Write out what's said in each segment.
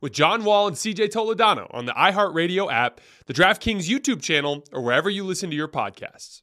with John Wall and CJ Toledano on the iHeartRadio app, the DraftKings YouTube channel, or wherever you listen to your podcasts.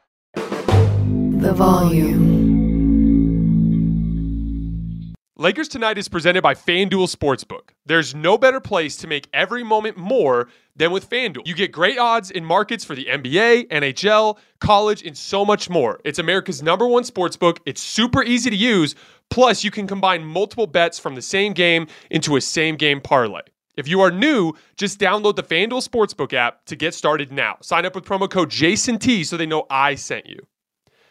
The volume. Lakers Tonight is presented by FanDuel Sportsbook. There's no better place to make every moment more than with FanDuel. You get great odds in markets for the NBA, NHL, college, and so much more. It's America's number one sportsbook. It's super easy to use. Plus, you can combine multiple bets from the same game into a same game parlay. If you are new, just download the FanDuel Sportsbook app to get started now. Sign up with promo code JASONT so they know I sent you.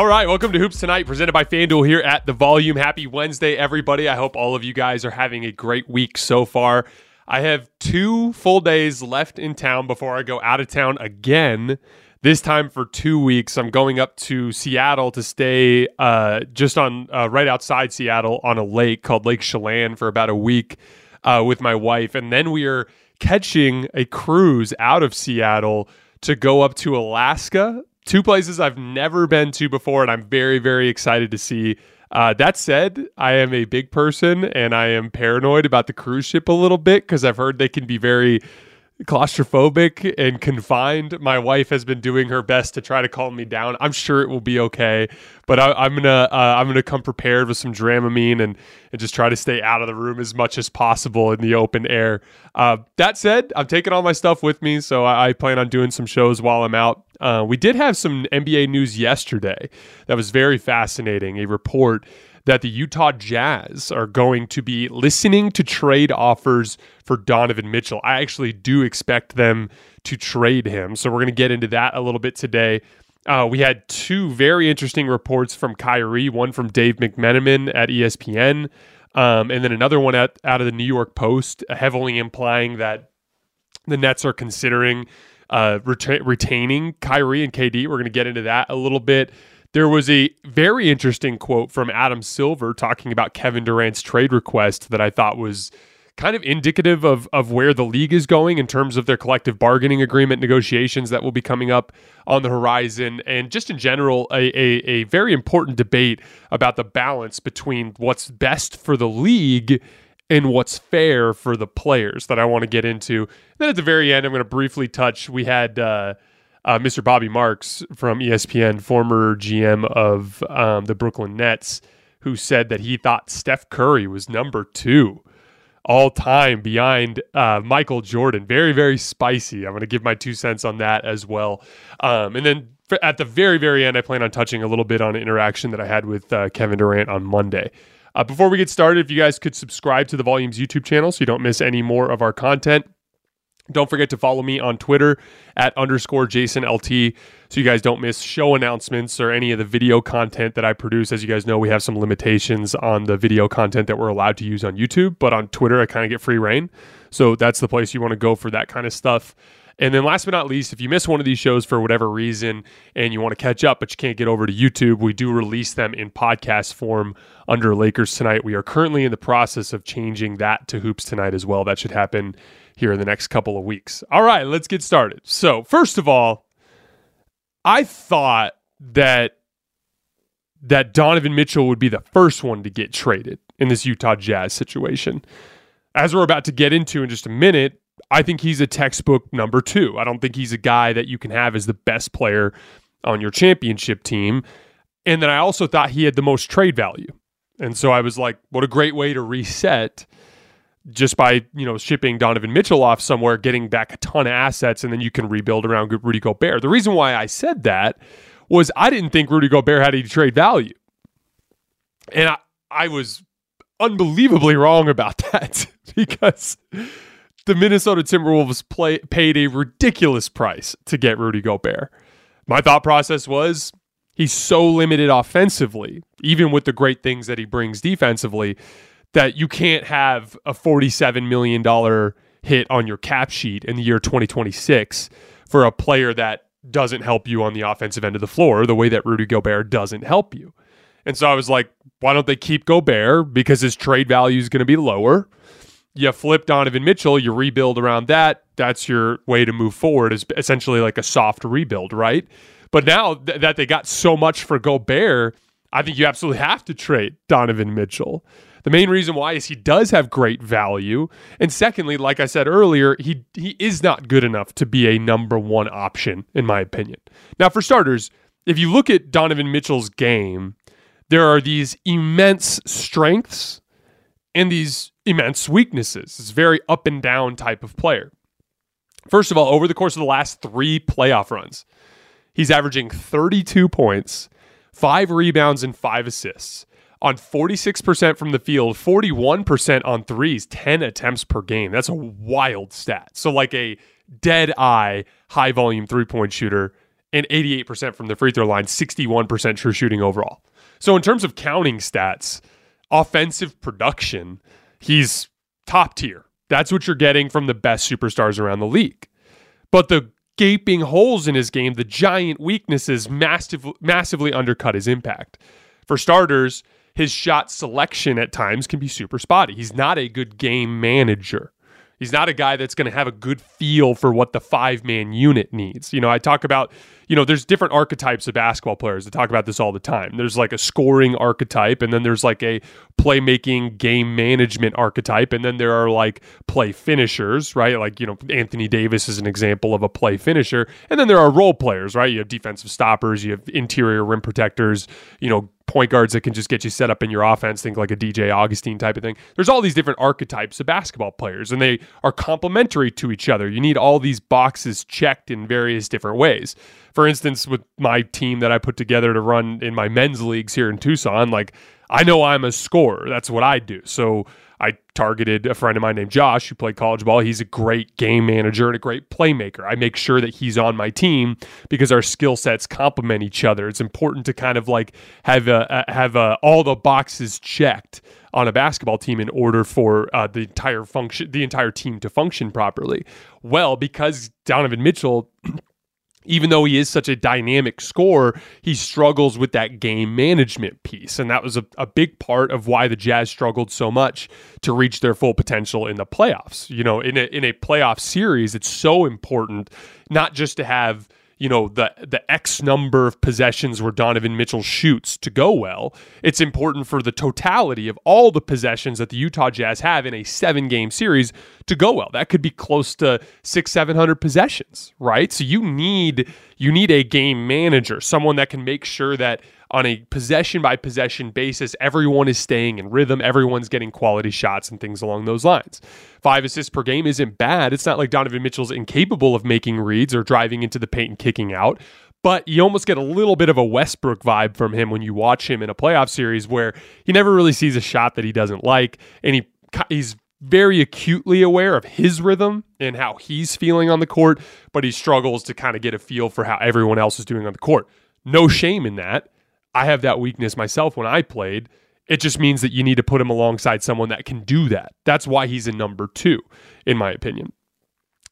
All right, welcome to Hoops Tonight, presented by FanDuel here at the Volume. Happy Wednesday, everybody. I hope all of you guys are having a great week so far. I have two full days left in town before I go out of town again. This time for two weeks. I'm going up to Seattle to stay uh, just on uh, right outside Seattle on a lake called Lake Chelan for about a week uh, with my wife. And then we are catching a cruise out of Seattle to go up to Alaska two places I've never been to before, and I'm very, very excited to see. Uh, that said, I am a big person and I am paranoid about the cruise ship a little bit because I've heard they can be very claustrophobic and confined. My wife has been doing her best to try to calm me down. I'm sure it will be okay, but I, am gonna uh, I'm gonna come prepared with some Dramamine and and just try to stay out of the room as much as possible in the open air. Uh, that said, I'm taking all my stuff with me, so I, I plan on doing some shows while I'm out. Uh, we did have some NBA news yesterday that was very fascinating. A report that the Utah Jazz are going to be listening to trade offers for Donovan Mitchell. I actually do expect them to trade him. So we're going to get into that a little bit today. Uh, we had two very interesting reports from Kyrie, one from Dave McMenamin at ESPN. Um, and then another one out, out of the New York Post, heavily implying that the Nets are considering uh, reta- retaining Kyrie and KD. We're going to get into that a little bit. There was a very interesting quote from Adam Silver talking about Kevin Durant's trade request that I thought was kind of indicative of of where the league is going in terms of their collective bargaining agreement negotiations that will be coming up on the horizon and just in general a, a, a very important debate about the balance between what's best for the league and what's fair for the players that I want to get into. then at the very end, I'm going to briefly touch. We had uh, uh, Mr. Bobby Marks from ESPN, former GM of um, the Brooklyn Nets, who said that he thought Steph Curry was number two all time behind uh, Michael Jordan. Very, very spicy. I'm going to give my two cents on that as well. Um, and then at the very, very end, I plan on touching a little bit on an interaction that I had with uh, Kevin Durant on Monday. Uh, before we get started, if you guys could subscribe to the Volumes YouTube channel so you don't miss any more of our content. Don't forget to follow me on Twitter at underscore Jason LT so you guys don't miss show announcements or any of the video content that I produce. As you guys know, we have some limitations on the video content that we're allowed to use on YouTube, but on Twitter, I kind of get free reign. So that's the place you want to go for that kind of stuff. And then last but not least, if you miss one of these shows for whatever reason and you want to catch up, but you can't get over to YouTube, we do release them in podcast form under Lakers Tonight. We are currently in the process of changing that to Hoops Tonight as well. That should happen here in the next couple of weeks. All right, let's get started. So, first of all, I thought that that Donovan Mitchell would be the first one to get traded in this Utah Jazz situation. As we're about to get into in just a minute, I think he's a textbook number two. I don't think he's a guy that you can have as the best player on your championship team. And then I also thought he had the most trade value. And so I was like, what a great way to reset just by, you know, shipping Donovan Mitchell off somewhere, getting back a ton of assets, and then you can rebuild around Rudy Gobert. The reason why I said that was I didn't think Rudy Gobert had any trade value. And I, I was unbelievably wrong about that because the Minnesota Timberwolves play, paid a ridiculous price to get Rudy Gobert. My thought process was he's so limited offensively, even with the great things that he brings defensively, that you can't have a $47 million hit on your cap sheet in the year 2026 for a player that doesn't help you on the offensive end of the floor the way that Rudy Gobert doesn't help you. And so I was like, why don't they keep Gobert? Because his trade value is going to be lower you flip Donovan Mitchell, you rebuild around that. That's your way to move forward, is essentially like a soft rebuild, right? But now th- that they got so much for Gobert, I think you absolutely have to trade Donovan Mitchell. The main reason why is he does have great value, and secondly, like I said earlier, he he is not good enough to be a number one option in my opinion. Now, for starters, if you look at Donovan Mitchell's game, there are these immense strengths and these immense weaknesses. It's very up and down type of player. First of all, over the course of the last three playoff runs, he's averaging 32 points, five rebounds, and five assists on 46% from the field, 41% on threes, 10 attempts per game. That's a wild stat. So, like a dead eye, high volume three point shooter, and 88% from the free throw line, 61% true shooting overall. So, in terms of counting stats, offensive production, he's top tier. That's what you're getting from the best superstars around the league. But the gaping holes in his game, the giant weaknesses, massive, massively undercut his impact. For starters, his shot selection at times can be super spotty. He's not a good game manager. He's not a guy that's going to have a good feel for what the five man unit needs. You know, I talk about, you know, there's different archetypes of basketball players. I talk about this all the time. There's like a scoring archetype, and then there's like a playmaking game management archetype, and then there are like play finishers, right? Like, you know, Anthony Davis is an example of a play finisher. And then there are role players, right? You have defensive stoppers, you have interior rim protectors, you know, point guards that can just get you set up in your offense, think like a DJ Augustin type of thing. There's all these different archetypes of basketball players, and they are complementary to each other. You need all these boxes checked in various different ways. For instance, with my team that I put together to run in my men's leagues here in Tucson, like I know I'm a scorer. That's what I do. So I targeted a friend of mine named Josh who played college ball. He's a great game manager and a great playmaker. I make sure that he's on my team because our skill sets complement each other. It's important to kind of like have a, have a, all the boxes checked on a basketball team in order for uh, the entire function, the entire team to function properly. Well, because Donovan Mitchell even though he is such a dynamic scorer, he struggles with that game management piece. And that was a, a, big part of why the Jazz struggled so much to reach their full potential in the playoffs. You know, in a, in a playoff series, it's so important not just to have you know the the X number of possessions where Donovan Mitchell shoots to go well. It's important for the totality of all the possessions that the Utah Jazz have in a seven game series to go well. That could be close to six seven hundred possessions, right? So you need you need a game manager, someone that can make sure that on a possession by possession basis, everyone is staying in rhythm, everyone's getting quality shots and things along those lines. Five assists per game isn't bad. It's not like Donovan Mitchell's incapable of making reads or driving into the paint and kicking out. But you almost get a little bit of a Westbrook vibe from him when you watch him in a playoff series where he never really sees a shot that he doesn't like. And he he's very acutely aware of his rhythm and how he's feeling on the court, but he struggles to kind of get a feel for how everyone else is doing on the court. No shame in that. I have that weakness myself when I played. It just means that you need to put him alongside someone that can do that. That's why he's a number two, in my opinion.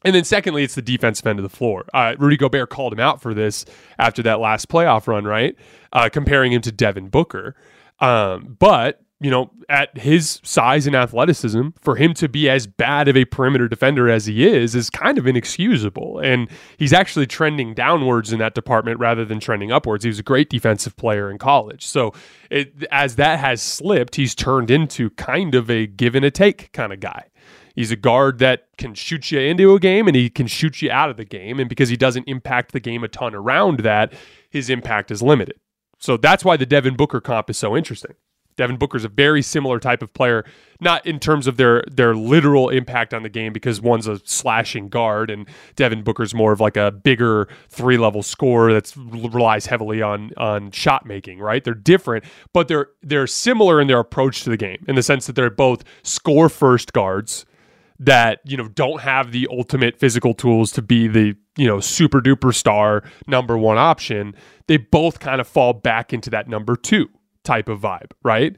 And then, secondly, it's the defensive end of the floor. Uh, Rudy Gobert called him out for this after that last playoff run, right? Uh, comparing him to Devin Booker. Um, but you know, at his size and athleticism, for him to be as bad of a perimeter defender as he is, is kind of inexcusable. And he's actually trending downwards in that department rather than trending upwards. He was a great defensive player in college. So, it, as that has slipped, he's turned into kind of a give and a take kind of guy. He's a guard that can shoot you into a game and he can shoot you out of the game. And because he doesn't impact the game a ton around that, his impact is limited. So that's why the Devin Booker comp is so interesting. Devin Booker's a very similar type of player, not in terms of their their literal impact on the game, because one's a slashing guard and Devin Booker's more of like a bigger three level scorer that relies heavily on on shot making. Right? They're different, but they're they're similar in their approach to the game in the sense that they're both score first guards that you know don't have the ultimate physical tools to be the you know super duper star number one option. They both kind of fall back into that number two type of vibe, right?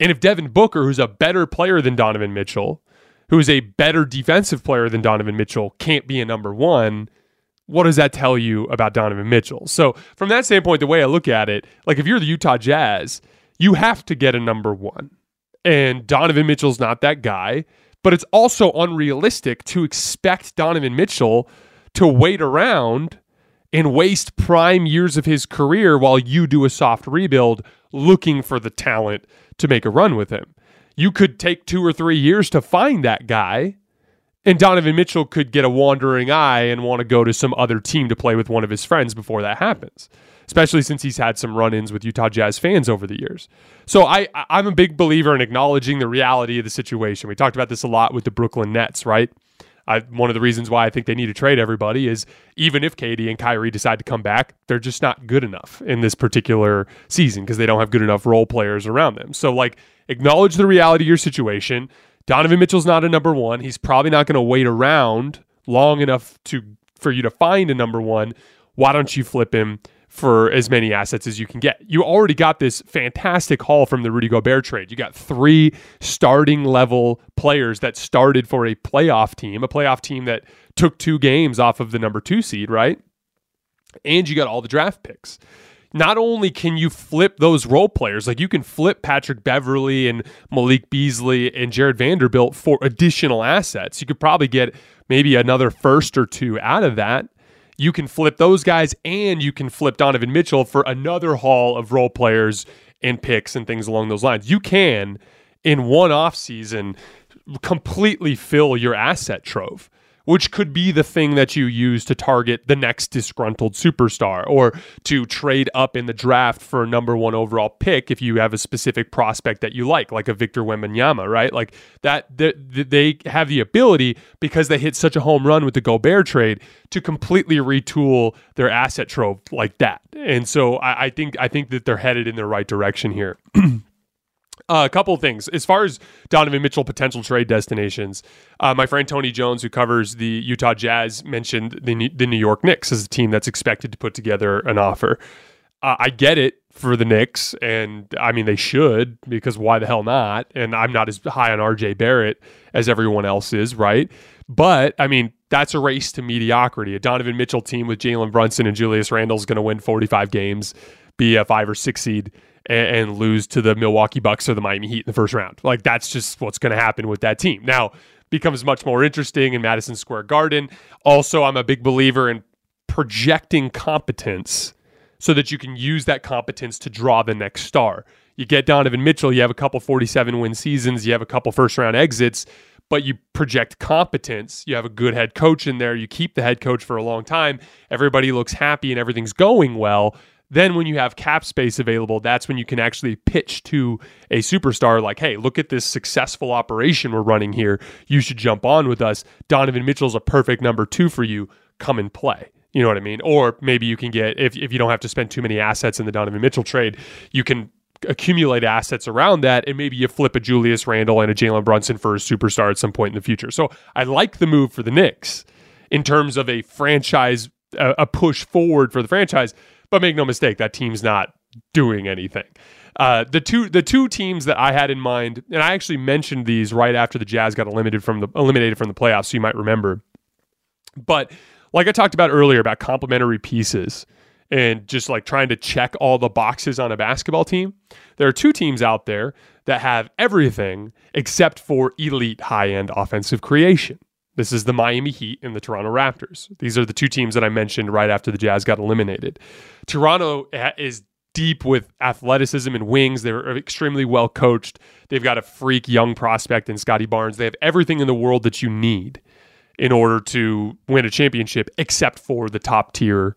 And if Devin Booker, who's a better player than Donovan Mitchell, who is a better defensive player than Donovan Mitchell, can't be a number one, what does that tell you about Donovan Mitchell? So, from that standpoint, the way I look at it, like if you're the Utah Jazz, you have to get a number one. And Donovan Mitchell's not that guy, but it's also unrealistic to expect Donovan Mitchell to wait around and waste prime years of his career while you do a soft rebuild looking for the talent to make a run with him. You could take two or three years to find that guy, and Donovan Mitchell could get a wandering eye and want to go to some other team to play with one of his friends before that happens. Especially since he's had some run-ins with Utah Jazz fans over the years. So I, I'm a big believer in acknowledging the reality of the situation. We talked about this a lot with the Brooklyn Nets, right? I, one of the reasons why I think they need to trade everybody is even if KD and Kyrie decide to come back, they're just not good enough in this particular season because they don't have good enough role players around them. So, like, acknowledge the reality of your situation. Donovan Mitchell's not a number one. He's probably not going to wait around long enough to for you to find a number one. Why don't you flip him for as many assets as you can get. You already got this fantastic haul from the Rudy Gobert trade. You got three starting level players that started for a playoff team, a playoff team that took two games off of the number two seed, right? And you got all the draft picks. Not only can you flip those role players, like you can flip Patrick Beverley and Malik Beasley and Jarred Vanderbilt for additional assets. You could probably get maybe another first or two out of that you can flip those guys and you can flip Donovan Mitchell for another haul of role players and picks and things along those lines. You can, in one off season, completely fill your asset trove which could be the thing that you use to target the next disgruntled superstar or to trade up in the draft for a number one overall pick if you have a specific prospect that you like, like a Victor Wembanyama, right? Like that, they have the ability because they hit such a home run with the Gobert trade to completely retool their asset trove like that. And so I, I think I think that they're headed in the right direction here. Uh, a couple things. As far as Donovan Mitchell potential trade destinations, uh, my friend Tony Jones, who covers the Utah Jazz, mentioned the, the New York Knicks as a team that's expected to put together an offer. Uh, I get it for the Knicks, and I mean, they should, because why the hell not? And I'm not as high on RJ Barrett as everyone else is, right? But I mean, that's a race to mediocrity. A Donovan Mitchell team with Jalen Brunson and Julius Randle is going to win 45 games, be a five or six seed and, and lose to the Milwaukee Bucks or the Miami Heat in the first round. Like that's just what's going to happen with that team. Now becomes much more interesting in Madison Square Garden. Also, I'm a big believer in projecting competence so that you can use that competence to draw the next star. You get Donovan Mitchell, you have a couple 47 win seasons, you have a couple first round exits, but you project competence. You have a good head coach in there, you keep the head coach for a long time, everybody looks happy and everything's going well. Then, when you have cap space available, that's when you can actually pitch to a superstar like, hey, look at this successful operation we're running here. You should jump on with us. Donovan Mitchell's a perfect number two for you. Come and play. You know what I mean? Or maybe you can get, if, if you don't have to spend too many assets in the Donovan Mitchell trade, you can accumulate assets around that and maybe you flip a Julius Randle and a Jalen Brunson for a superstar at some point in the future. So I like the move for the Knicks in terms of a franchise, a push forward for the franchise. But make no mistake, that team's not doing anything. Uh, the two the two teams that I had in mind, and I actually mentioned these right after the Jazz got eliminated from the eliminated from the playoffs, so you might remember. But like I talked about earlier about complementary pieces and just like trying to check all the boxes on a basketball team, there are two teams out there that have everything except for elite high end offensive creation. This is the Miami Heat and the Toronto Raptors. These are the two teams that I mentioned right after the Jazz got eliminated. Toronto is deep with athleticism and wings. They're extremely well coached. They've got a freak young prospect in Scottie Barnes. They have everything in the world that you need in order to win a championship, except for the top tier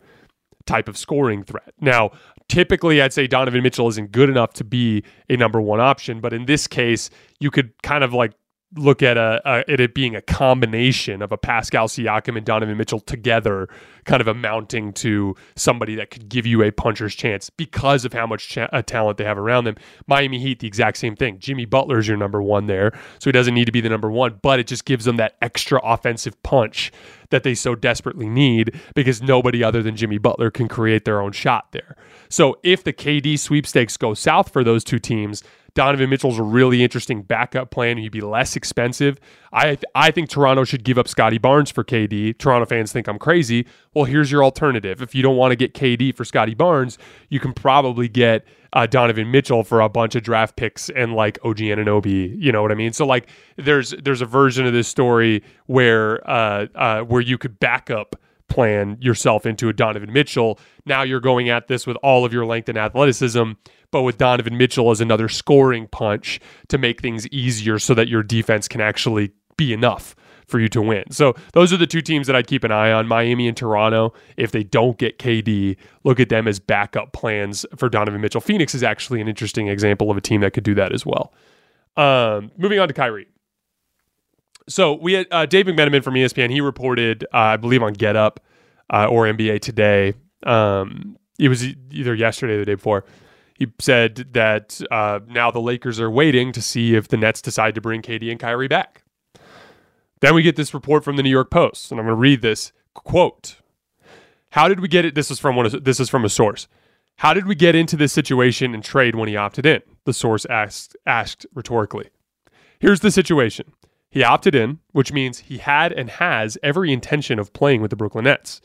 type of scoring threat. Now, typically I'd say Donovan Mitchell isn't good enough to be a number one option, but in this case, you could kind of like look at a, a, at it being a combination of a Pascal Siakam and Donovan Mitchell together, kind of amounting to somebody that could give you a puncher's chance because of how much cha- uh, talent they have around them. Miami Heat, the exact same thing. Jimmy Butler is your number one there, so he doesn't need to be the number one, but it just gives them that extra offensive punch that they so desperately need because nobody other than Jimmy Butler can create their own shot there. So if the KD sweepstakes go south for those two teams, Donovan Mitchell's a really interesting backup plan. He'd be less expensive. I I think Toronto should give up Scottie Barnes for KD. Toronto fans think I'm crazy. Well, here's your alternative. If you don't want to get KD for Scottie Barnes, you can probably get uh, Donovan Mitchell for a bunch of draft picks and like OG Anunoby. You know what I mean? So like, there's there's a version of this story where uh, uh, where you could back up plan yourself into a Donovan Mitchell. Now you're going at this with all of your length and athleticism but with Donovan Mitchell as another scoring punch to make things easier so that your defense can actually be enough for you to win. So those are the two teams that I'd keep an eye on Miami and Toronto. If they don't get KD, look at them as backup plans for Donovan Mitchell. Phoenix is actually an interesting example of a team that could do that as well. Um, moving on to Kyrie. So we had uh, Dave McMenamin from ESPN. He reported, uh, I believe, on Get Up uh, or NBA Today. Um, it was either yesterday or the day before he said that uh, now the Lakers are waiting to see if the Nets decide to bring KD and Kyrie back. Then we get this report from the New York Post, and I'm going to read this quote. How did we get it? This is from one. Of, this is from a source. How did we get into this situation and trade when he opted in? The source asked asked rhetorically. Here's the situation. He opted in, which means he had and has every intention of playing with the Brooklyn Nets.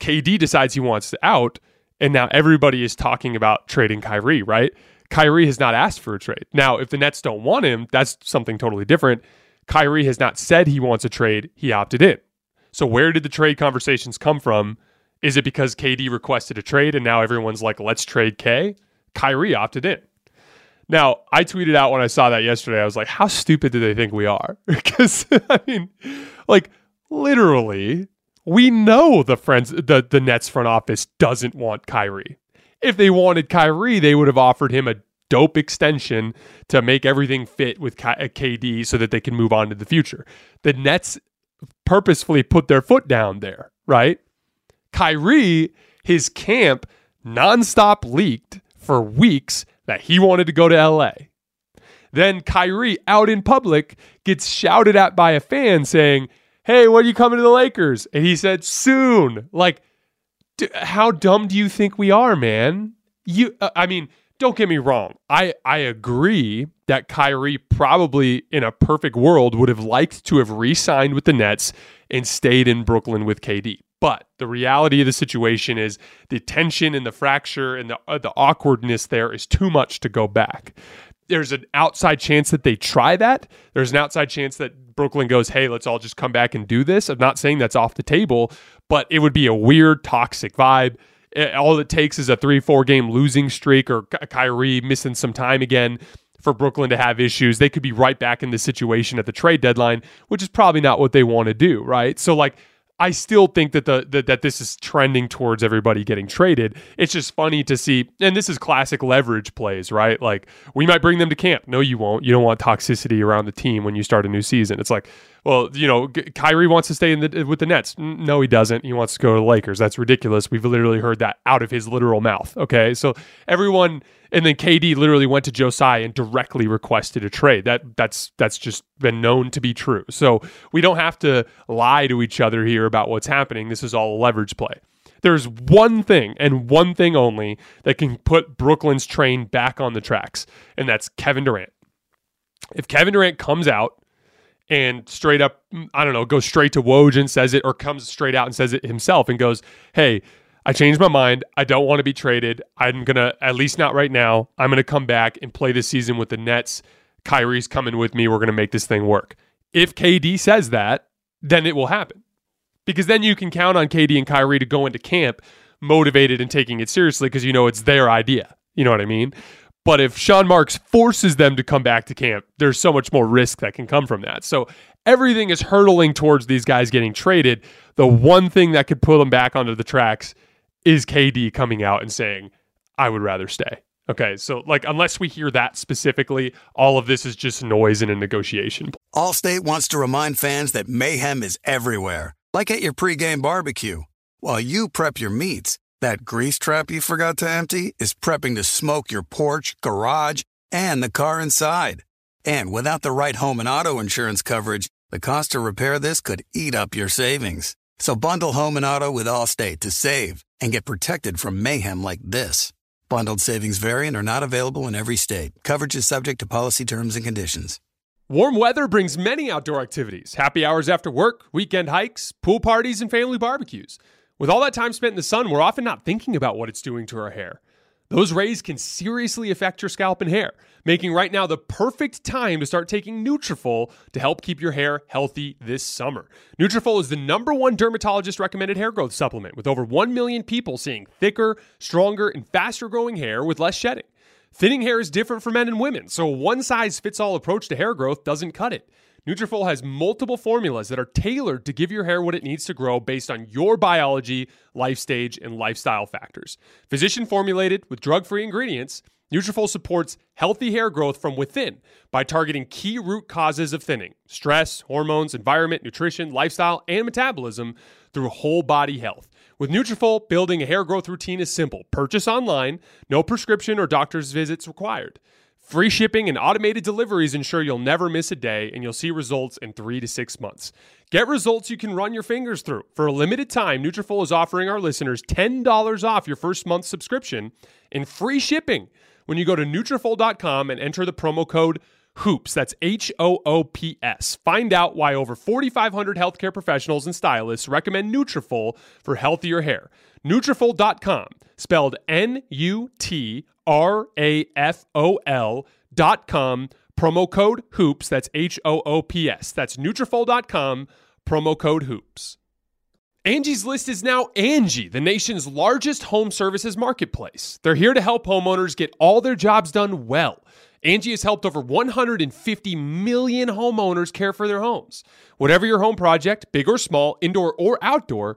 KD decides he wants to out, and now everybody is talking about trading Kyrie, right? Kyrie has not asked for a trade. Now, if the Nets don't want him, that's something totally different. Kyrie has not said he wants a trade, he opted in. So, where did the trade conversations come from? Is it because KD requested a trade and now everyone's like, let's trade K? Kyrie opted in. Now, I tweeted out when I saw that yesterday, I was like, how stupid do they think we are? because, I mean, like, literally, we know the friends the, the Nets front office doesn't want Kyrie. If they wanted Kyrie, they would have offered him a dope extension to make everything fit with KD uh, so that they can move on to the future. The Nets purposefully put their foot down there, right? Kyrie, his camp nonstop leaked for weeks that he wanted to go to LA. Then Kyrie out in public gets shouted at by a fan saying, Hey, when are you coming to the Lakers? And he said, Soon. Like, d- how dumb do you think we are, man? You, uh, I mean, don't get me wrong. I, I agree that Kyrie probably in a perfect world would have liked to have re signed with the Nets and stayed in Brooklyn with KD. But the reality of the situation is the tension and the fracture and the, uh, the awkwardness there is too much to go back. There's an outside chance that they try that. There's an outside chance that Brooklyn goes, hey, let's all just come back and do this. I'm not saying that's off the table, but it would be a weird, toxic vibe. It, all it takes is a three, four game losing streak or Kyrie missing some time again for Brooklyn to have issues. They could be right back in the situation at the trade deadline, which is probably not what they want to do, right? So, like, I still think that the, the, that this is trending towards everybody getting traded. It's just funny to see, and this is classic leverage plays, right? Like we might bring them to camp. No, you won't. You don't want toxicity around the team when you start a new season. It's like, well, you know, Kyrie wants to stay in the, with the Nets. No, he doesn't. He wants to go to the Lakers. That's ridiculous. We've literally heard that out of his literal mouth. Okay, so everyone and then KD literally went to Tsai and directly requested a trade. That that's that's just been known to be true. So we don't have to lie to each other here about what's happening. This is all leverage play. There's one thing and one thing only that can put Brooklyn's train back on the tracks, and that's Kevin Durant. If Kevin Durant comes out and straight up, mm, I don't know, goes straight to Woj and says it, or comes straight out and says it himself and goes, "Hey, I changed my mind. I don't want to be traded. I'm going to, at least not right now, I'm going to come back and play this season with the Nets. Kyrie's coming with me. We're going to make this thing work. If KD says that, then it will happen. Because then you can count on KD and Kyrie to go into camp motivated and taking it seriously because you know it's their idea. You know what I mean? But if Sean Marks forces them to come back to camp, there's so much more risk that can come from that. So everything is hurtling towards these guys getting traded. The one thing that could pull them back onto the tracks is KD coming out and saying, I would rather stay. Okay, so like unless we hear that specifically, all of this is just noise in a negotiation. Allstate wants to remind fans that mayhem is everywhere, like at your pregame barbecue. While you prep your meats, that grease trap you forgot to empty is prepping to smoke your porch, garage, and the car inside. And without the right home and auto insurance coverage, the cost to repair this could eat up your savings. So bundle home and auto with Allstate to save and get protected from mayhem like this. Bundled savings variant are not available in every state. Coverage is subject to policy terms and conditions. Warm weather brings many outdoor activities happy hours after work, weekend hikes, pool parties, and family barbecues. With all that time spent in the sun, we're often not thinking about what it's doing to our hair. Those rays can seriously affect your scalp and hair, making right now the perfect time to start taking Nutrafol to help keep your hair healthy this summer. Nutrafol is the number one dermatologist recommended hair growth supplement with over 1 million people seeing thicker, stronger, and faster growing hair with less shedding. Thinning hair is different for men and women, so a one size fits all approach to hair growth doesn't cut it. Nutrafol has multiple formulas that are tailored to give your hair what it needs to grow based on your biology, life stage, and lifestyle factors. Physician formulated with drug-free ingredients, Nutrafol supports healthy hair growth from within by targeting key root causes of thinning: stress, hormones, environment, nutrition, lifestyle, and metabolism through whole body health. With Nutrafol, building a hair growth routine is simple. Purchase online, no prescription or doctor's visits required. Free shipping and automated deliveries ensure you'll never miss a day and you'll see results in 3 to 6 months. Get results you can run your fingers through. For a limited time, Nutrafol is offering our listeners $10 off your first month subscription and free shipping when you go to Nutrafol.com and enter the promo code HOOPS. That's H O O P S. Find out why over 4,500 healthcare professionals and stylists recommend Nutrafol for healthier hair. Nutrafol.com, spelled N U T R A F O L dot com, promo code HOOPS. That's H O O P S. That's Nutrafol.com, promo code HOOPS. Angie's List is now Angie, the nation's largest home services marketplace. They're here to help homeowners get all their jobs done well. Angie has helped over 150 million homeowners care for their homes. Whatever your home project, big or small, indoor or outdoor,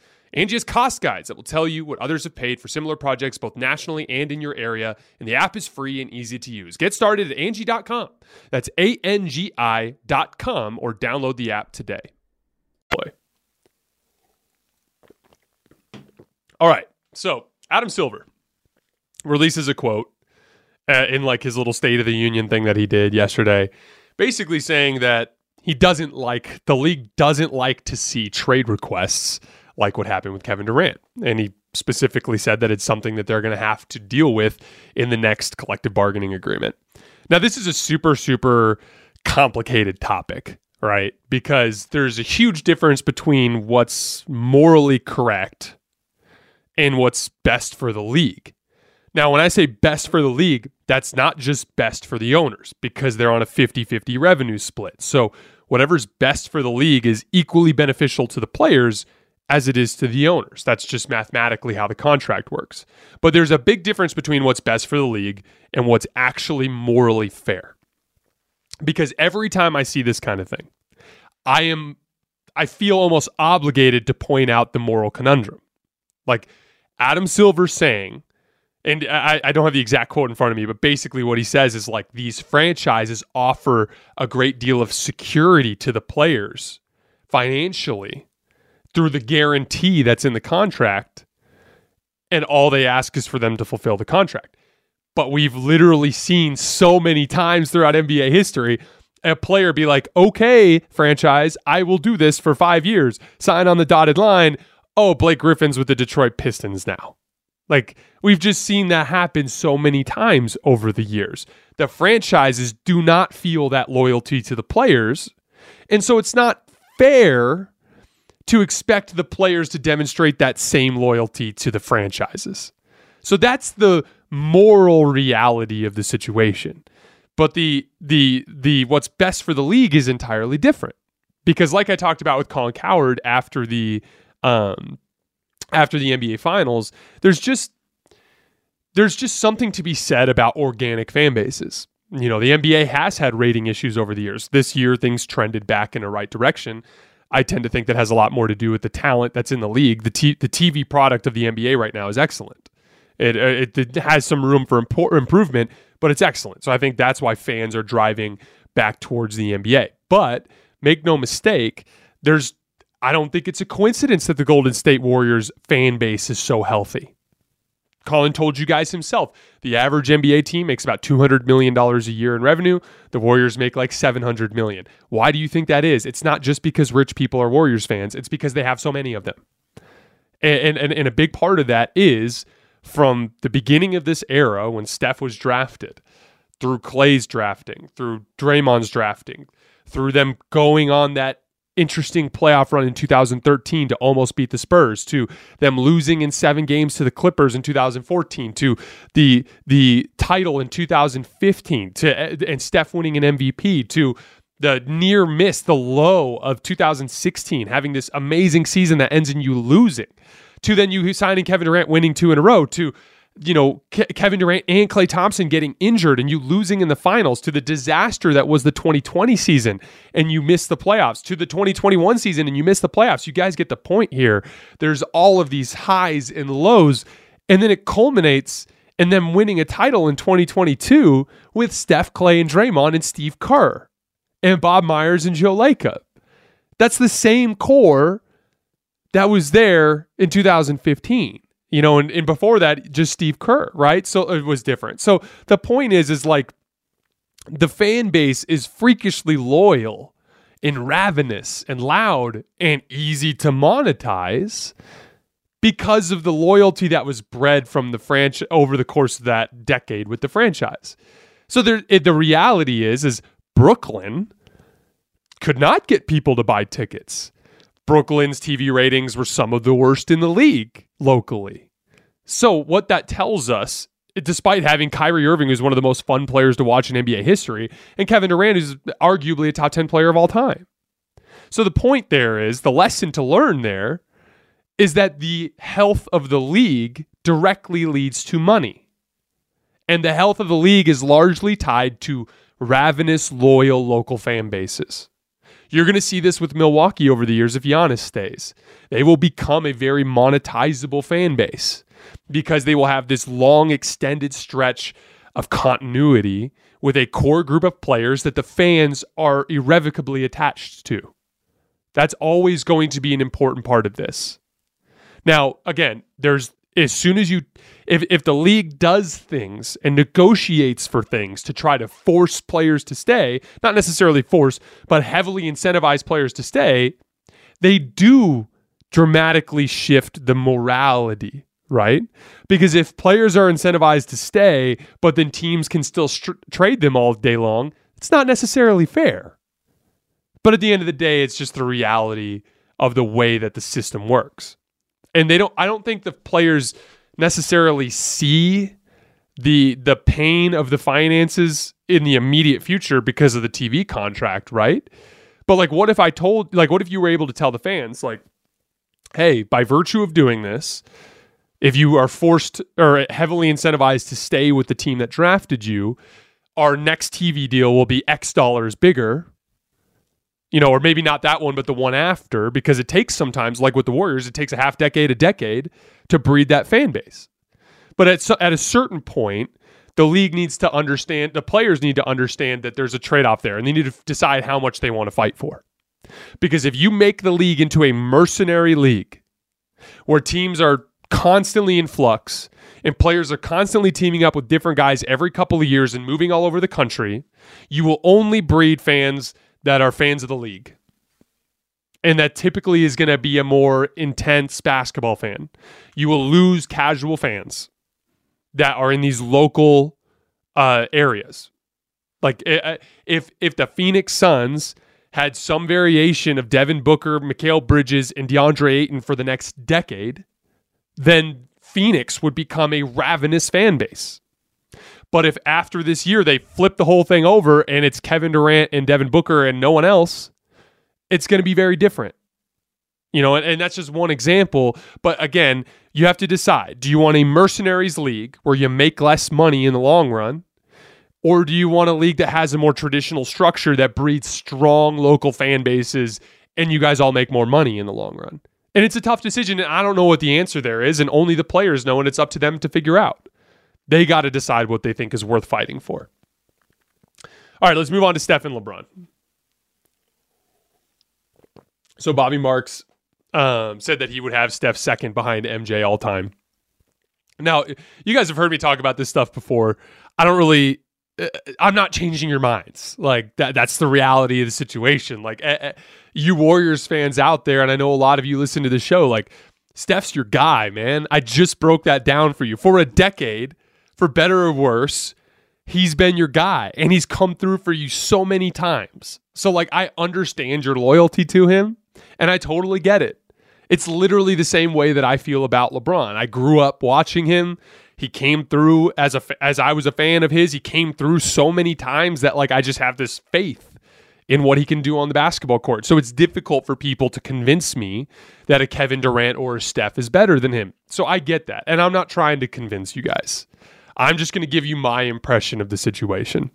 Angie has cost guides that will tell you what others have paid for similar projects both nationally and in your area, and the app is free and easy to use. Get started at Angie.com. That's A-N-G-I dot com or download the app today. Boy. All right, so Adam Silver releases a quote uh, in like his little State of the Union thing that he did yesterday, basically saying that he doesn't like, the league doesn't like to see trade requests like what happened with Kevin Durant. And he specifically said that it's something that they're going to have to deal with in the next collective bargaining agreement. Now, this is a super, super complicated topic, right? Because there's a huge difference between what's morally correct and what's best for the league. Now, when I say best for the league, that's not just best for the owners because they're on a 50 50 revenue split. So, whatever's best for the league is equally beneficial to the players as it is to the owners. That's just mathematically how the contract works. But there's a big difference between what's best for the league and what's actually morally fair. Because every time I see this kind of thing, I am I feel almost obligated to point out the moral conundrum. Like Adam Silver saying, and I, I, don't have the exact quote in front of me, but basically what he says is like these franchises offer a great deal of security to the players financially through the guarantee that's in the contract, and all they ask is for them to fulfill the contract. But we've literally seen so many times throughout NBA history a player be like, okay, franchise, I will do this for five years, sign on the dotted line. Oh, Blake Griffin's with the Detroit Pistons now. Like, we've just seen that happen so many times over the years. The franchises do not feel that loyalty to the players. And so it's not fair to expect the players to demonstrate that same loyalty to the franchises. So that's the moral reality of the situation. But the the the what's best for the league is entirely different. Because like I talked about with Colin Cowherd after the um after the NBA finals, there's just there's just something to be said about organic fan bases. You know, the NBA has had rating issues over the years. This year things trended back in the right direction. I tend to think that has a lot more to do with the talent that's in the league. The t- the TV product of the NBA right now is excellent. It, uh, it, it has some room for impo- improvement, but it's excellent. So I think that's why fans are driving back towards the NBA. But make no mistake, there's I don't think it's a coincidence that the Golden State Warriors fan base is so healthy. Colin told you guys himself the average NBA team makes about $200 million a year in revenue. The Warriors make like 700 million. Why do you think that is? It's not just because rich people are Warriors fans, it's because they have so many of them. And, and, and a big part of that is from the beginning of this era when Steph was drafted, through Klay's drafting, through Draymond's drafting, through them going on that interesting playoff run in 2013 to almost beat the Spurs, to them losing in seven games to the Clippers in 2014, to the the title in 2015, to and Steph winning an MVP, to the near miss, the low of 2016, having this amazing season that ends in you losing, to then you signing Kevin Durant, winning two in a row, to you know, Ke- Kevin Durant and Klay Thompson getting injured and you losing in the finals to the disaster that was the 2020 season and you missed the playoffs to the 2021 season and you missed the playoffs. You guys get the point here. There's all of these highs and lows and then it culminates in them winning a title in 2022 with Steph Klay and Draymond and Steve Kerr and Bob Myers and Joe Lacob. That's the same core that was there in 2015 you know, and, and before that, just Steve Kerr, right? So it was different. So the point is, is like the fan base is freakishly loyal and ravenous and loud and easy to monetize because of the loyalty that was bred from the franchise over the course of that decade with the franchise. So there, it, the reality is, is Brooklyn could not get people to buy tickets. Brooklyn's TV ratings were some of the worst in the league locally. So, what that tells us despite having Kyrie Irving, who's one of the most fun players to watch in NBA history, and Kevin Durant, who's arguably a top 10 player of all time. So the point there is the lesson to learn there is that the health of the league directly leads to money. And the health of the league is largely tied to ravenous, loyal local fan bases. You're going to see this with Milwaukee over the years if Giannis stays. They will become a very monetizable fan base because they will have this long, extended stretch of continuity with a core group of players that the fans are irrevocably attached to. That's always going to be an important part of this. Now, again, there's as soon as you if if the league does things and negotiates for things to try to force players to stay, not necessarily force, but heavily incentivize players to stay, they do dramatically shift the morality, right? Because if players are incentivized to stay, but then teams can still str- trade them all day long, it's not necessarily fair. But at the end of the day, it's just the reality of the way that the system works. And they don't I don't think the players necessarily see the the pain of the finances in the immediate future because of the TV contract, right? But like what if I told like what if you were able to tell the fans like hey, by virtue of doing this, if you are forced or heavily incentivized to stay with the team that drafted you, our next TV deal will be X dollars bigger you know, or maybe not that one, but the one after, because it takes sometimes, like with the Warriors, it takes a half decade, a decade to breed that fan base. But at, at a certain point, the league needs to understand, the players need to understand that there's a trade off there and they need to decide how much they want to fight for. Because if you make the league into a mercenary league where teams are constantly in flux and players are constantly teaming up with different guys every couple of years and moving all over the country, you will only breed fans that are fans of the league. And that typically is going to be a more intense basketball fan. You will lose casual fans that are in these local uh, areas. Like eh, eh, if if the Phoenix Suns had some variation of Devin Booker, Mikal Bridges, and DeAndre Ayton for the next decade, then Phoenix would become a ravenous fan base. But if after this year they flip the whole thing over and it's Kevin Durant and Devin Booker and no one else, it's going to be very different. You know, and, and, that's just one example. But again, you have to decide do you want a mercenaries league where you make less money in the long run? Or do you want a league that has a more traditional structure that breeds strong local fan bases and you guys all make more money in the long run? And it's a tough decision. And I don't know what the answer there is. And only the players know. And it's up to them to figure out. They got to decide what they think is worth fighting for. All right, let's move on to Steph and LeBron. So Bobby Marks um, said that he would have Steph second behind MJ all time. Now, you guys have heard me talk about this stuff before. I don't really uh, I'm not changing your minds. Like that that's the reality of the situation. Like uh, uh, you Warriors fans out there and I know a lot of you listen to the show like Steph's your guy, man. I just broke that down for you. For a decade, for better or worse, he's been your guy and he's come through for you so many times. So, like, I understand your loyalty to him and I totally get it. It's literally the same way that I feel about LeBron. I grew up watching him. He came through as a as I was a fan of his. He came through so many times that like I just have this faith in what he can do on the basketball court. So it's difficult for people to convince me that a Kevin Durant or a Steph is better than him. So I get that. And I'm not trying to convince you guys. I'm just going to give you my impression of the situation.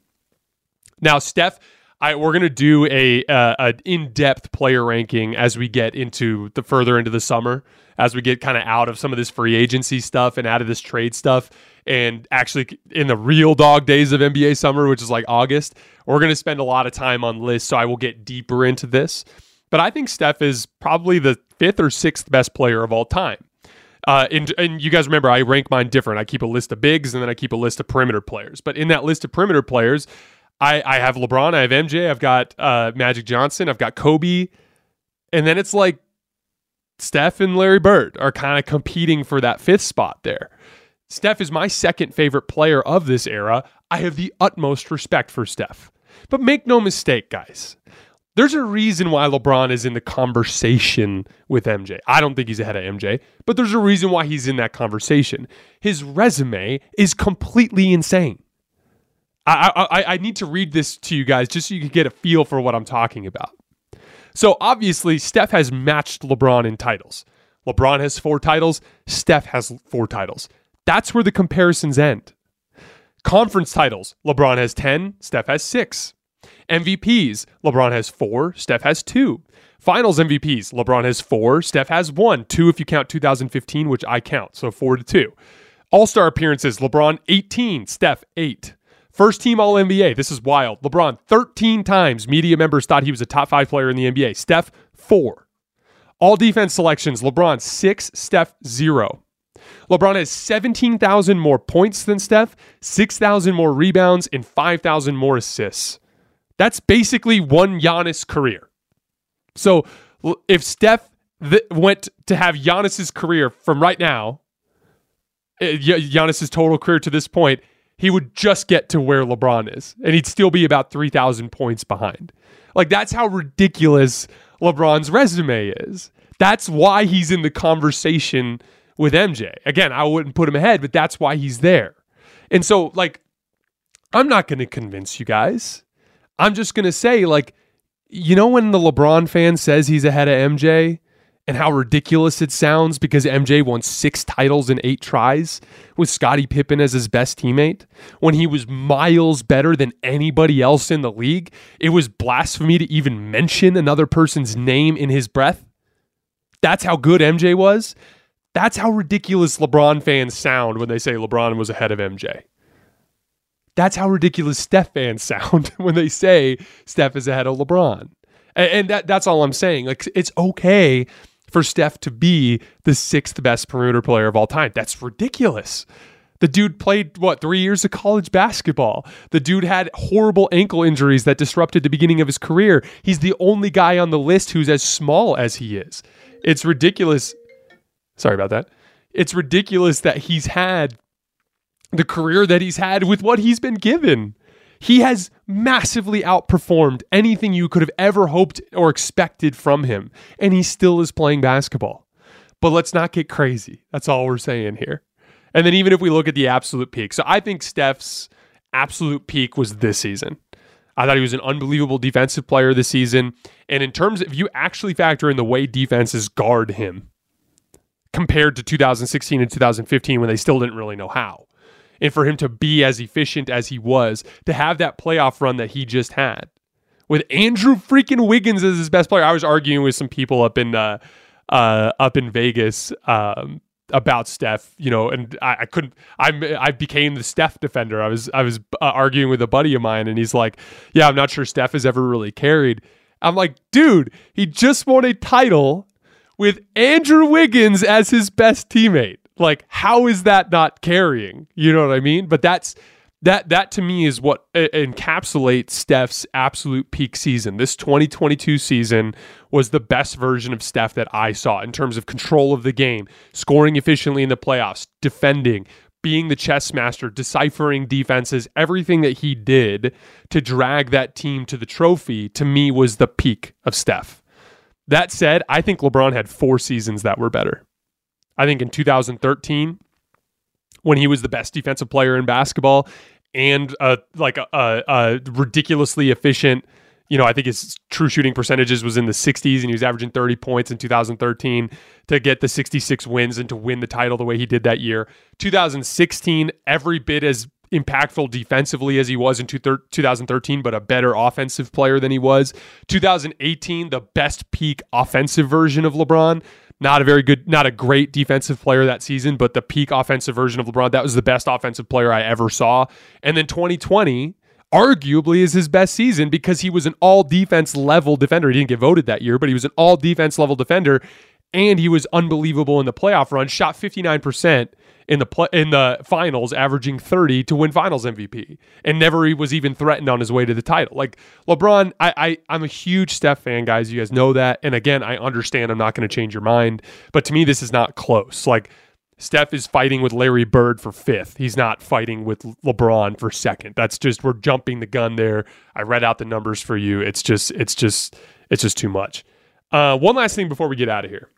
Now, Steph, I, we're going to do a, uh, an in-depth player ranking as we get into the further into the summer, as we get kind of out of some of this free agency stuff and out of this trade stuff, and actually in the real dog days of NBA summer, which is like August, we're going to spend a lot of time on lists. So I will get deeper into this, but I think Steph is probably the fifth or sixth best player of all time. Uh, and, and you guys remember, I rank mine different. I keep a list of bigs and then I keep a list of perimeter players. But in that list of perimeter players, I, I have LeBron, I have MJ, I've got uh, Magic Johnson, I've got Kobe. And then it's like Steph and Larry Bird are kind of competing for that fifth spot there. Steph is my second favorite player of this era. I have the utmost respect for Steph. But make no mistake, guys, There's a reason why LeBron is in the conversation with MJ. I don't think he's ahead of MJ, but there's a reason why he's in that conversation. His resume is completely insane. I, I, I need to read this to you guys just so you can get a feel for what I'm talking about. So obviously, Steph has matched LeBron in titles. LeBron has four titles, Steph has four titles. That's where the comparisons end. Conference titles, LeBron has 10, Steph has six. MVPs, LeBron has four, Steph has two. Finals MVPs, LeBron has four, Steph has one, two if you count 2015, which I count, so four to two. All star appearances, LeBron 18, Steph 8. First team All NBA. This is wild. LeBron 13 times media members thought he was a top five player in the NBA. Steph, four. All defense selections LeBron, six, Steph, zero. LeBron has 17,000 more points than Steph, 6,000 more rebounds, and 5,000 more assists. That's basically one Giannis career. So if Steph th- went to have Giannis's career from right now, eh, Giannis's total career to this point, he would just get to where LeBron is, and he'd still be about 3,000 points behind. Like, that's how ridiculous LeBron's resume is. That's why he's in the conversation with MJ. Again, I wouldn't put him ahead, but that's why he's there. And so, like, I'm not going to convince you guys. I'm just going to say, like, you know, when the LeBron fan says he's ahead of MJ, and how ridiculous it sounds because MJ won six titles in eight tries with Scottie Pippen as his best teammate when he was miles better than anybody else in the league. It was blasphemy to even mention another person's name in his breath. That's how good MJ was. That's how ridiculous LeBron fans sound when they say LeBron was ahead of MJ. That's how ridiculous Steph fans sound when they say Steph is ahead of LeBron. And that, that's all I'm saying. Like it's okay for Steph to be the sixth best perimeter player of all time. That's ridiculous. The dude played, what, three years of college basketball. The dude had horrible ankle injuries that disrupted the beginning of his career. He's the only guy on the list who's as small as he is. It's ridiculous. Sorry about that. It's ridiculous that he's had the career that he's had with what he's been given. He has massively outperformed anything you could have ever hoped or expected from him, and he still is playing basketball. But let's not get crazy. That's all we're saying here. And then even if we look at the absolute peak, so I think Steph's absolute peak was this season. I thought he was an unbelievable defensive player this season. And in terms of if you actually factor in the way defenses guard him compared to 2016 and 2015 when they still didn't really know how and for him to be as efficient as he was, to have that playoff run that he just had with Andrew freaking Wiggins as his best player. I was arguing with some people up in uh, uh, up in Vegas um, about Steph, you know, and I, I, couldn't. I I became the Steph defender. I was I was uh, arguing with a buddy of mine, and he's like, "Yeah, I'm not sure Steph has ever really carried." I'm like, dude, he just won a title with Andrew Wiggins as his best teammate. Like, how is that not carrying? You know what I mean? But that's that that to me is what encapsulates Steph's absolute peak season. This 2022 season was the best version of Steph that I saw in terms of control of the game, scoring efficiently in the playoffs, defending, being the chess master, deciphering defenses, everything that he did to drag that team to the trophy to me was the peak of Steph. That said, I think LeBron had four seasons that were better. I think in 2013 when he was the best defensive player in basketball and uh, like a, a, a, ridiculously efficient. You know, I think his true shooting percentages was in the 60s, and he was averaging 30 points in 2013 to get the 66 wins and to win the title the way he did that year. 2016, every bit as impactful defensively as he was in 2013, but a better offensive player than he was. 2018, the best peak offensive version of LeBron. Not a very good, not a great defensive player that season, but the peak offensive version of LeBron. That was the best offensive player I ever saw. And then 2020, arguably, is his best season because he was an all defense level defender. He didn't get voted that year, but he was an all defense level defender. And he was unbelievable in the playoff run, shot 59% in the in the finals, averaging 30 to win Finals MVP, and never was even threatened on his way to the title. Like LeBron, I, I I'm a huge Steph fan, guys. You guys know that. And again, I understand I'm not going to change your mind, but to me, this is not close. Like Steph is fighting with Larry Bird for fifth. He's not fighting with LeBron for second. That's just we're jumping the gun there. I read out the numbers for you. It's just it's just it's just too much. Uh, one last thing before we get out of here.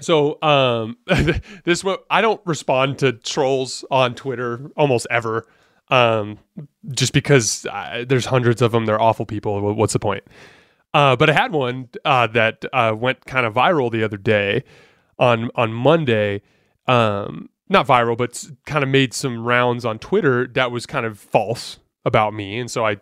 So um, this I don't respond to trolls on Twitter almost ever, um, just because uh, there's hundreds of them. They're awful people. What's the point? Uh, but I had one uh, that uh, went kind of viral the other day on on Monday. Um, not viral, but kind of made some rounds on Twitter that was kind of false about me, and so I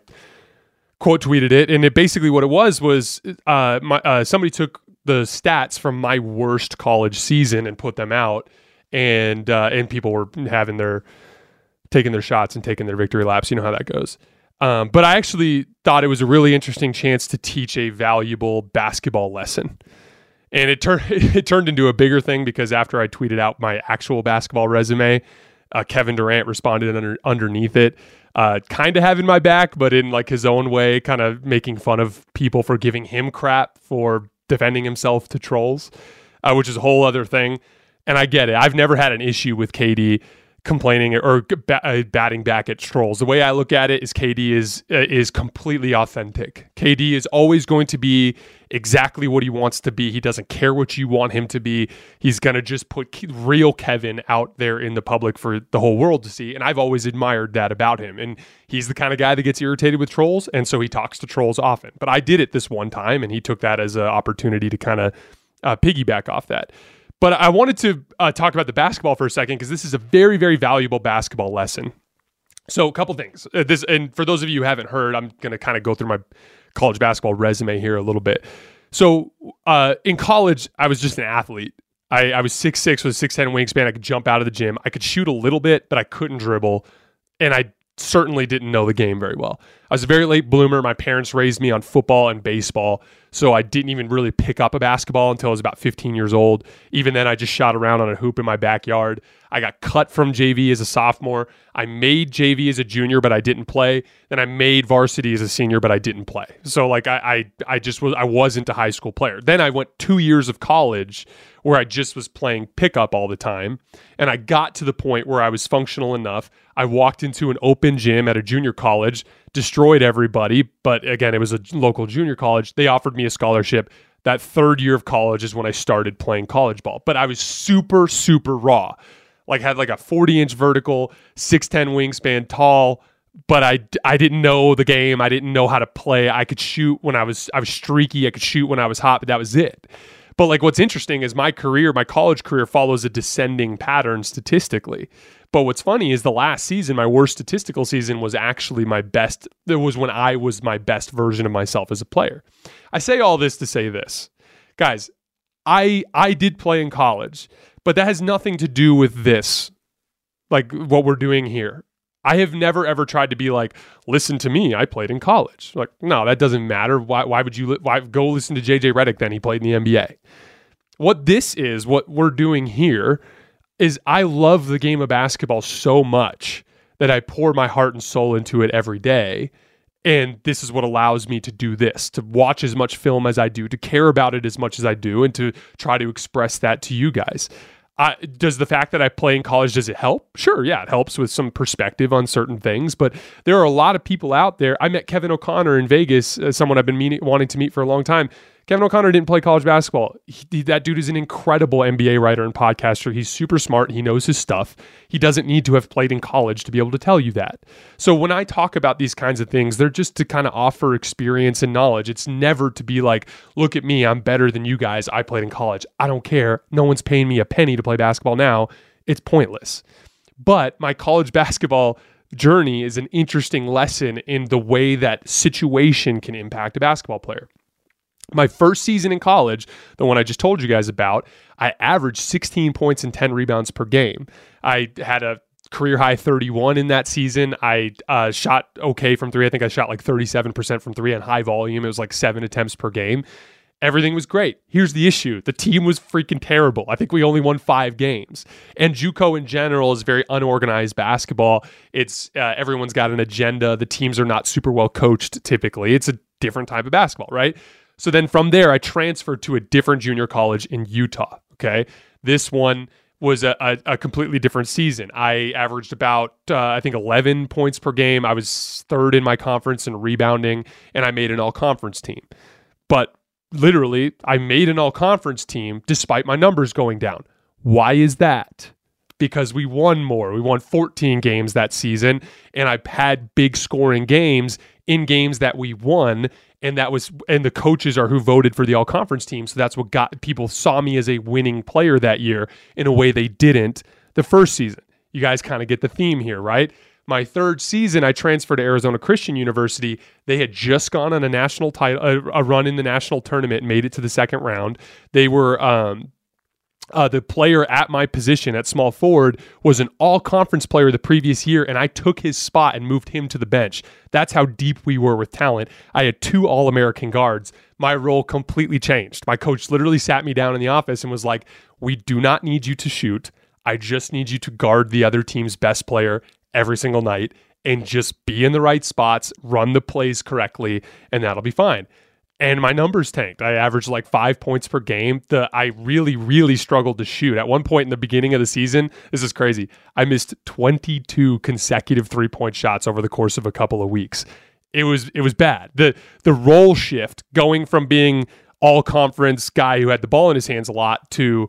quote tweeted it. And it basically what it was was uh, my, uh, somebody took the stats from my worst college season and put them out, and uh, and people were having their taking their shots and taking their victory laps. You know how that goes. Um, but I actually thought it was a really interesting chance to teach a valuable basketball lesson. And it turned it turned into a bigger thing because after I tweeted out my actual basketball resume, uh, Kevin Durant responded under, underneath it, uh, kind of having my back, but in like his own way, kind of making fun of people for giving him crap for defending himself to trolls, uh, which is a whole other thing. And I get it. I've never had an issue with KD complaining or uh, batting back at trolls. The way I look at it is KD is uh, is completely authentic. KD is always going to be exactly what he wants to be. He doesn't care what you want him to be. He's going to just put real Kevin out there in the public for the whole world to see. And I've always admired that about him. And he's the kind of guy that gets irritated with trolls, and so he talks to trolls often. But I did it this one time, and he took that as an opportunity to kind of uh, piggyback off that. But I wanted to uh, talk about the basketball for a second because this is a very, very valuable basketball lesson. So, a couple things. Uh, this, and for those of you who haven't heard, I'm going to kind of go through my college basketball resume here a little bit. So, uh, in college, I was just an athlete. I, I was 6'6 with a 6'10 wingspan. I could jump out of the gym. I could shoot a little bit, but I couldn't dribble. And I certainly didn't know the game very well. I was a very late bloomer. My parents raised me on football and baseball. So I didn't even really pick up a basketball until I was about 15 years old. Even then, I just shot around on a hoop in my backyard. I got cut from JV as a sophomore. I made JV as a junior, but I didn't play. Then I made varsity as a senior, but I didn't play. So like I, I, I just was I wasn't a high school player. Then I went two years of college where I just was playing pickup all the time. And I got to the point where I was functional enough. I walked into an open gym at a junior college, destroyed everybody. But again, it was a local junior college. They offered me a scholarship. That third year of college is when I started playing college ball. But I was super, super raw. Like had like a 40 inch vertical, 6'10 wingspan, tall, but I, I didn't know the game. I didn't know how to play. I could shoot when I was I was streaky. I could shoot when I was hot, but that was it. But like what's interesting is my career, my college career follows a descending pattern statistically. But what's funny is the last season, my worst statistical season was actually my best. It was when I was my best version of myself as a player. I say all this to say this. Guys, I I did play in college, but that has nothing to do with this. Like what we're doing here. I have never ever tried to be like, listen to me. I played in college. Like, no, that doesn't matter. Why, why would you? Why go listen to JJ Redick? Then he played in the NBA. What this is, what we're doing here, is I love the game of basketball so much that I pour my heart and soul into it every day. And this is what allows me to do this, to watch as much film as I do, to care about it as much as I do, and to try to express that to you guys. Does the fact that I play in college does it help? Sure, yeah, it helps with some perspective on certain things. But there are a lot of people out there. I met Kevin O'Connor in Vegas, uh, someone I've been meaning, wanting to meet for a long time. Kevin O'Connor didn't play college basketball. He, that dude is an incredible NBA writer and podcaster. He's super smart. He knows his stuff. He doesn't need to have played in college to be able to tell you that. So when I talk about these kinds of things, they're just to kind of offer experience and knowledge. It's never to be like, look at me, I'm better than you guys. I played in college. I don't care. No one's paying me a penny to play basketball now. It's pointless. But my college basketball journey is an interesting lesson in the way that situation can impact a basketball player. My first season in college, the one I just told you guys about, I averaged 16 points and 10 rebounds per game. I had a career high 31 in that season. I uh, shot okay from three. I think I shot like 37% from three on high volume. It was like seven attempts per game. Everything was great. Here's the issue the team was freaking terrible. I think we only won five games. And Juco in general is very unorganized basketball. It's uh, everyone's got an agenda. The teams are not super well coached typically. It's a different type of basketball, right? So then from there, I transferred to a different junior college in Utah. Okay. This one was a, a, a completely different season. I averaged about, uh, I think, 11 points per game. I was third in my conference in rebounding, and I made an all conference team. But literally, I made an all conference team despite my numbers going down. Why is that? Because we won more. We won 14 games that season, and I had big scoring games in games that we won and that was and the coaches are who voted for the all conference team. So that's what got people saw me as a winning player that year in a way they didn't the first season. You guys kind of get the theme here right? My third season i transferred to arizona christian university. They had just gone on a national title a, a run in the national tournament made it to the second round. They were um, uh, the player at my position at small forward was an all conference player the previous year, and I took his spot and moved him to the bench. That's how deep we were with talent. I had two All American guards. My role completely changed. My coach literally sat me down in the office and was like, We do not need you to shoot. I just need you to guard the other team's best player every single night and just be in the right spots, run the plays correctly, and that'll be fine and my numbers tanked. I averaged like five points per game. The I really, really struggled to shoot. At one point in the beginning of the season, this is crazy. I missed 22 consecutive three point shots over the course of a couple of weeks. It was it was bad. The the role shift going from being all conference guy who had the ball in his hands a lot to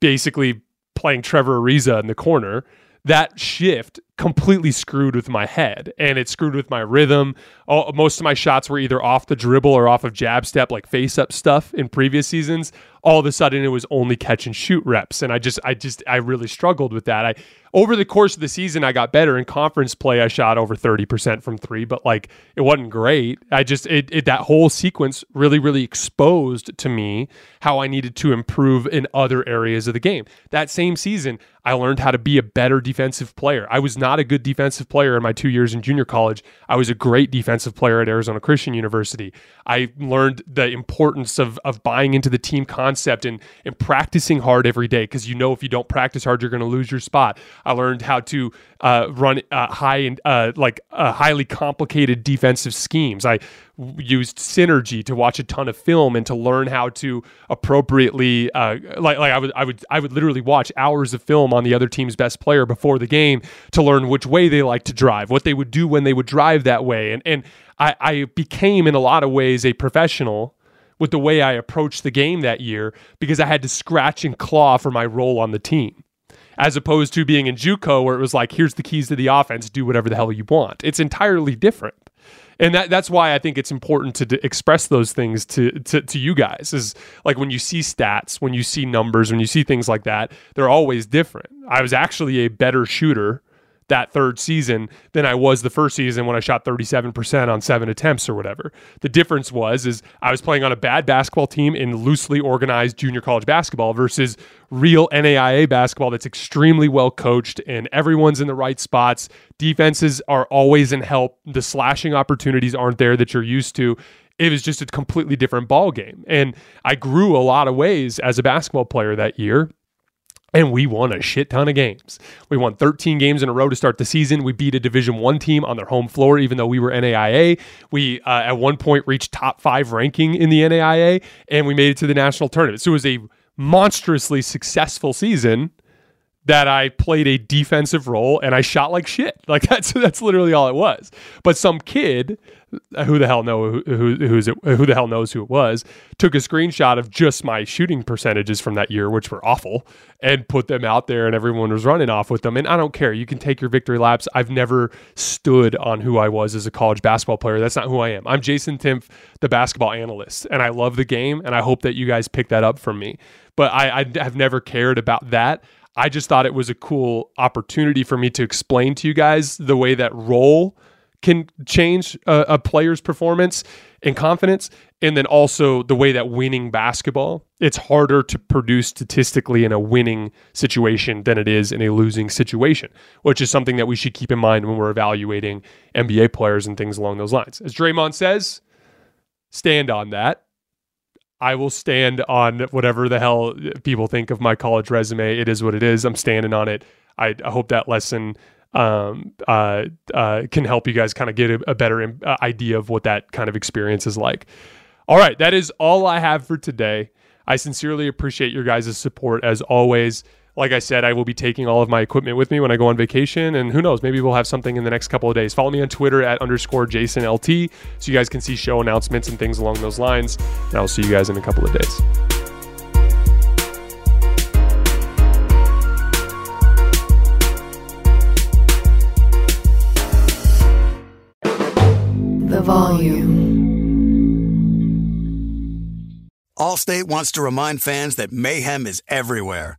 basically playing Trevor Ariza in the corner that shift completely screwed with my head and it screwed with my rhythm. All, most of my shots were either off the dribble or off of jab step, like face up stuff in previous seasons. All of a sudden, it was only catch and shoot reps, and I just, I just, I really struggled with that. I over the course of the season, I got better in conference play. I shot over thirty percent from three, but like it wasn't great. I just, it, it that whole sequence really, really exposed to me how I needed to improve in other areas of the game. That same season, I learned how to be a better defensive player. I was not a good defensive player in my two years in junior college. I was a great defensive player at Arizona Christian University. I learned the importance of, of buying into the team concept and, and practicing hard every day because you know if you don't practice hard, you're going to lose your spot. I learned how to uh, run uh, high and uh, like uh, highly complicated defensive schemes. I used synergy to watch a ton of film and to learn how to appropriately uh, like like I would I would I would literally watch hours of film on the other team's best player before the game to learn which way they like to drive, what they would do when they would drive that way, and and I, I became in a lot of ways a professional with the way I approached the game that year because I had to scratch and claw for my role on the team as opposed to being in JUCO where it was like, here's the keys to the offense, do whatever the hell you want. It's entirely different. And that, that's why I think it's important to, express those things to, to, to you guys. Is like when you see stats, when you see numbers, when you see things like that, they're always different. I was actually a better shooter that third season than I was the first season when I shot 37% on seven attempts or whatever. The difference was is I was playing on a bad basketball team in loosely organized junior college basketball versus real NAIA basketball that's extremely well coached and everyone's in the right spots. Defenses are always in help. The slashing opportunities aren't there that you're used to it was just a completely different ball game. And I grew a lot of ways as a basketball player that year. And we won a shit ton of games. We won 13 games in a row to start the season. We beat a Division One team on their home floor, even though we were NAIA. We uh, at one point reached top five ranking in the NAIA, and we made it to the national tournament. So it was a monstrously successful season that I played a defensive role and I shot like shit. Like that's that's literally all it was. But some kid, who the hell know who, who who's it, who the hell knows who it was, took a screenshot of just my shooting percentages from that year, which were awful, and put them out there, and everyone was running off with them. And I don't care. You can take your victory laps. I've never stood on who I was as a college basketball player. That's not who I am. I'm Jason Timpf, the basketball analyst, and I love the game, and I hope that you guys pick that up from me. But I, I have never cared about that. I just thought it was a cool opportunity for me to explain to you guys the way that role can change a, a, player's performance and confidence. And then also the way that winning basketball, it's harder to produce statistically in a winning situation than it is in a losing situation, which is something that we should keep in mind when we're evaluating NBA players and things along those lines. As Draymond says, stand on that. I will stand on whatever the hell people think of my college resume. It is what it is. I'm standing on it. I, I hope that lesson um, uh, uh, can help you guys kind of get a, a better uh, idea of what that kind of experience is like. All right, that is all I have for today. I sincerely appreciate your guys' support as always. Like I said, I will be taking all of my equipment with me when I go on vacation, and who knows, maybe we'll have something in the next couple of days. Follow me on Twitter at underscore JasonLT so you guys can see show announcements and things along those lines. And I'll see you guys in a couple of days. The volume. Allstate wants to remind fans that mayhem is everywhere,